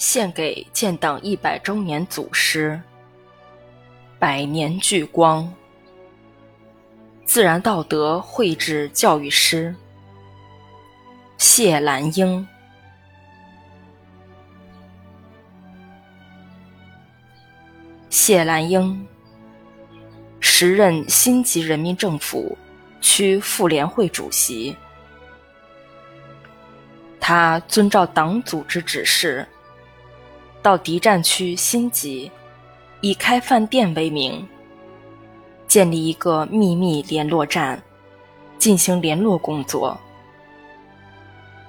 献给建党一百周年祖师，百年聚光，自然道德绘制教育师，谢兰英。谢兰英，时任新集人民政府区妇联会主席。他遵照党组织指示，到敌占区新集，以开饭店为名，建立一个秘密联络站，进行联络工作，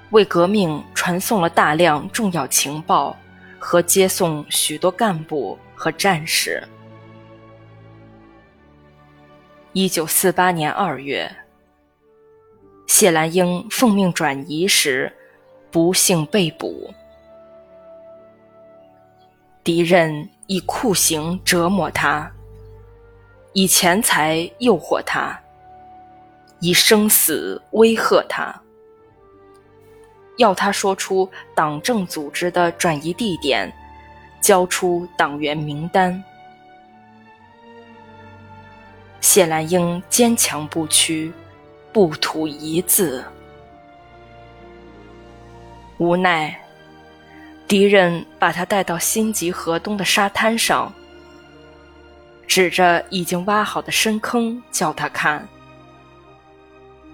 为革命传送了大量重要情报和接送许多干部和战士。一九四八年二月，谢兰英奉命转移时。不幸被捕，敌人以酷刑折磨他，以钱财诱惑他，以生死威吓他，要他说出党政组织的转移地点，交出党员名单。谢兰英坚强不屈，不吐一字。无奈，敌人把他带到新吉河东的沙滩上，指着已经挖好的深坑叫他看，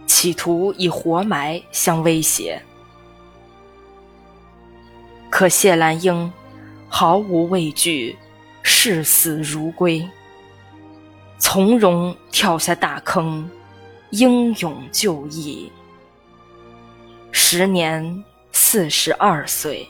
企图以活埋相威胁。可谢兰英毫无畏惧，视死如归，从容跳下大坑，英勇就义。时年。四十二岁。